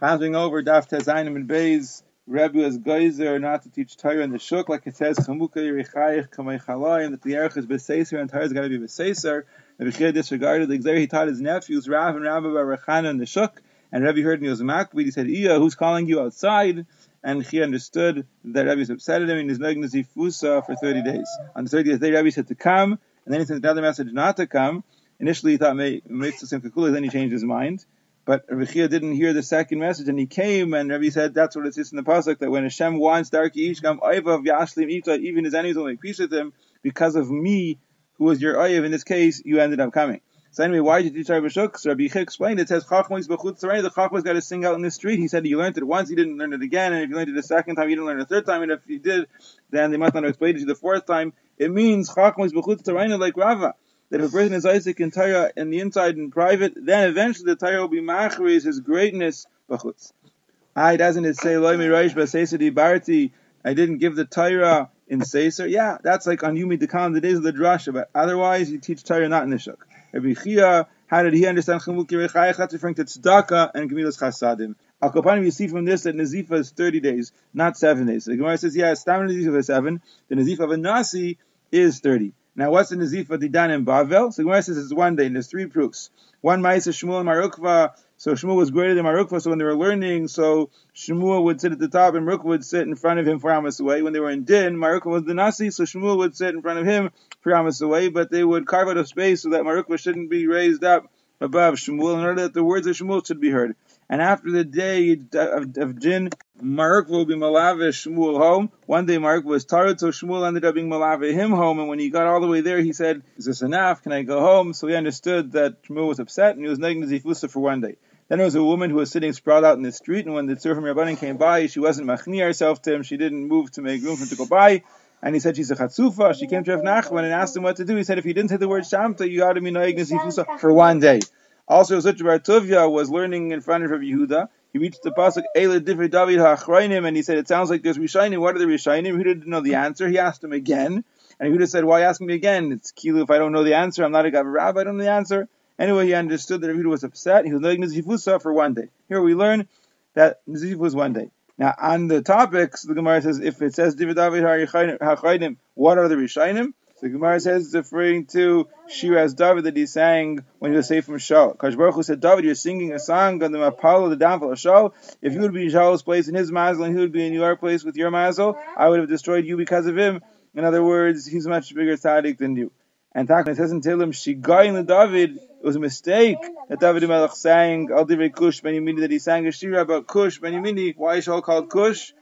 Chazing over Daf Tezainim and Beis, Rebbe is geyser not to teach Torah in the Shuk, like it says, Chamuka Yerichayich Kamei Chalayim, that the Erech is Beseser and Torah is got to be Beseser. And Rebbe disregarded the Xer, he taught his nephews, Rav and Rabbi Barachana in the Shuk, and Rebbe heard him, he was Makbid, he said, Iya, who's calling you outside? And he understood that Rebbe upset at him, and to Zifusa for 30 days. On the 30th day, Rebbe said to come, and then he sent another message not to come. Initially, he thought Mitzvah Simcha then he changed his mind. But Rebbe didn't hear the second message, and he came, and Rebbe said that's what it says in the pasuk that when Hashem wants Darki Ishkam Oivav Yashlim Ita, even his enemies will make peace with him because of me, who was your Oiv. In this case, you ended up coming. So anyway, why did you teach Rabbi Shuk? So Rabbi explained it says Chachmois b'chutz The Chachmois got to sing out in the street. He said you learned it once, you didn't learn it again, and if you learned it a second time, you didn't learn it a third time, and if you did, then they must not have explained it to you the fourth time. It means Chachmois b'chutz like Rava that if a person is Isaac in Torah in the inside in private, then eventually the Torah will be machriz his greatness b'chutz. I doesn't it say loy miraish b'seisadi barti? I didn't give the Torah in Seiser. Yeah, that's like on Yumi Dekam, the days of the drasha. But otherwise, you teach Torah not in the shuk. Rabbi Chiya, how did he understand Chumuk Yerechayach? referring to tzedakah and Gemilas Chasadim. Al Kopanim, you see from this that Nazifa is 30 days, not 7 days. The Gemara says, yeah, Stam Nazifa is 7. The Nazifa of a Nasi is 30. Now, what's in the Nazifa Didan in Bavel? So Gemara says it's one day, and there's three proofs. One Ma'isa Shmuel and Mar Ukva. So Shmuel was greater than Mar Ukva, so when they were learning, so Shmuel would sit at the top and Mar Ukva would sit in front of him for Amos away. When they were in Din, Mar Ukva was the Nasi, so Shmuel would sit in front of him for Amos away, but they would carve out a space so that Mar Ukva shouldn't be raised up above Shmuel in order that the words of Shmuel should be heard. And after the day of, of Jin, Mark will be Malavish Shmuel home. One day Mark was tired, so Shmuel ended up being Malavish him home. And when he got all the way there, he said, Is this enough? Can I go home? So he understood that Shmuel was upset and he was negative Zifusa for one day. Then there was a woman who was sitting sprawled out in the street, and when the Tzur from Rabbanin came by, she wasn't machni herself to him. She didn't move to make room for him to go by. And he said she's a chatzufa. She came to Rav Nachman and asked him what to do. He said, if you didn't say the word shamta, you got to be zifusa for one day. Also, Zuch Bar was learning in front of Rabbi Yehuda. He reached the pasuk Eila Divrei David Hachrayim, and he said, "It sounds like there's Rishayim. What are the Rishayim?" Yehuda didn't know the answer. He asked him again, and Yehuda said, "Why ask me again? It's kilu. If I don't know the answer, I'm not a Rabbi. I don't know the answer." Anyway, he understood that Yehuda was upset. He was learning Nizifusa for one day. Here we learn that Nizif was one day. Now, on the topics, the Gemara says, if it says Divrei David Hachrayim, what are the Rishayim? The Gemara says it's referring to Shiraz David that he sang when he was saved from Shaul. Kash Baruch Hu said, David, you're singing a song on the Mapalo, the downfall of Shaul. If you would be in Shaul's place in his mazel and he would be in your place with your mazel, I would have destroyed you because of him. In other words, he's much bigger tzaddik than you. And Takna says in Tehillim, Shigai in the David, it was a mistake that David Melech sang Al Divrei Kush Benyamini, that he sang a shira about Kush Benyamini. Why is Shaul called Kush?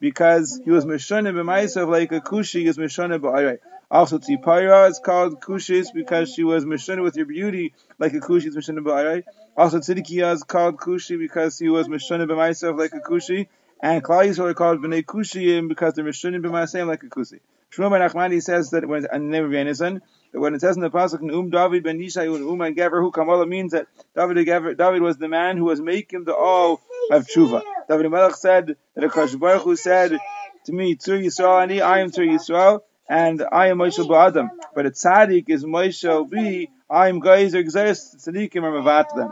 Because he was Mishoneh b'maisav like a Kushi, he was Mishoneh b'ayray. Also, Tzipara is called Kushis because she was Mishana with your beauty, like a Kushi is Mishana Ba'arai. Also, Tzidikiya is called Kushi because he was Mishana B'maisav like a Kushi. And Klal Yisrael are called B'nai Kushiyim because they're Mishana B'maisayim like a Kushi. Shmuel ben says that when, and name of that when it says in the pasuk Um David ben Yishai Um and Gever who Kamala means that David David was the man who was making the all of tshuva. David Melech said that Akash Baruch Hu said to me, Tzur Yisrael Ani, I am Tzur Yisrael and I am Moshe Ba'adam. But a tzaddik is Moshe. I am Geizer Gzeres tzaddikim are mevat them.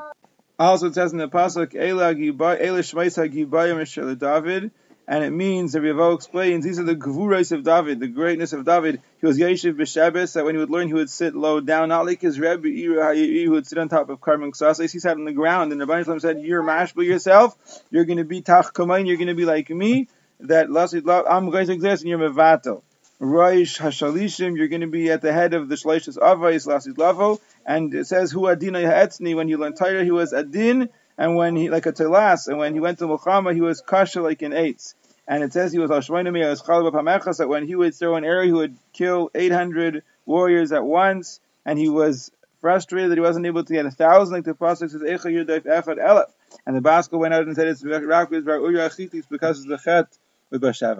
Also, it says in the pasuk Ela Shmeisa Gibayim David, and it means the Ravo explains these are the Gevurais of David, the greatness of David. He was Yeshiv b'Shabbos, that when he would learn, he would sit low down, not like his Rebbe who would sit on top of Karmon Ksasais. He sat on the ground, and the Rebbe said, "You're mashbel yourself. You're going to be Tach Kamain. You're going to be like me. That I'm going to exist, and you're mevatel." Roish Hashalishim, you're going to be at the head of the Shalishis Avais Lasid Lavo, and it says Hu Adina Ha'etzni, when he learned Torah, he was Adin, and when he, like a Telas, and when he went to Muhammad, he was Kasha like an eights. And it says he was Ashwainami as Chalab that when he would throw an arrow, he would kill 800 warriors at once, and he was frustrated that he wasn't able to get a thousand, like the Prophet says, Echa Yudayf Echad Elef. And the Baskel went out and said, it's because of the Chet with Bas Sheva.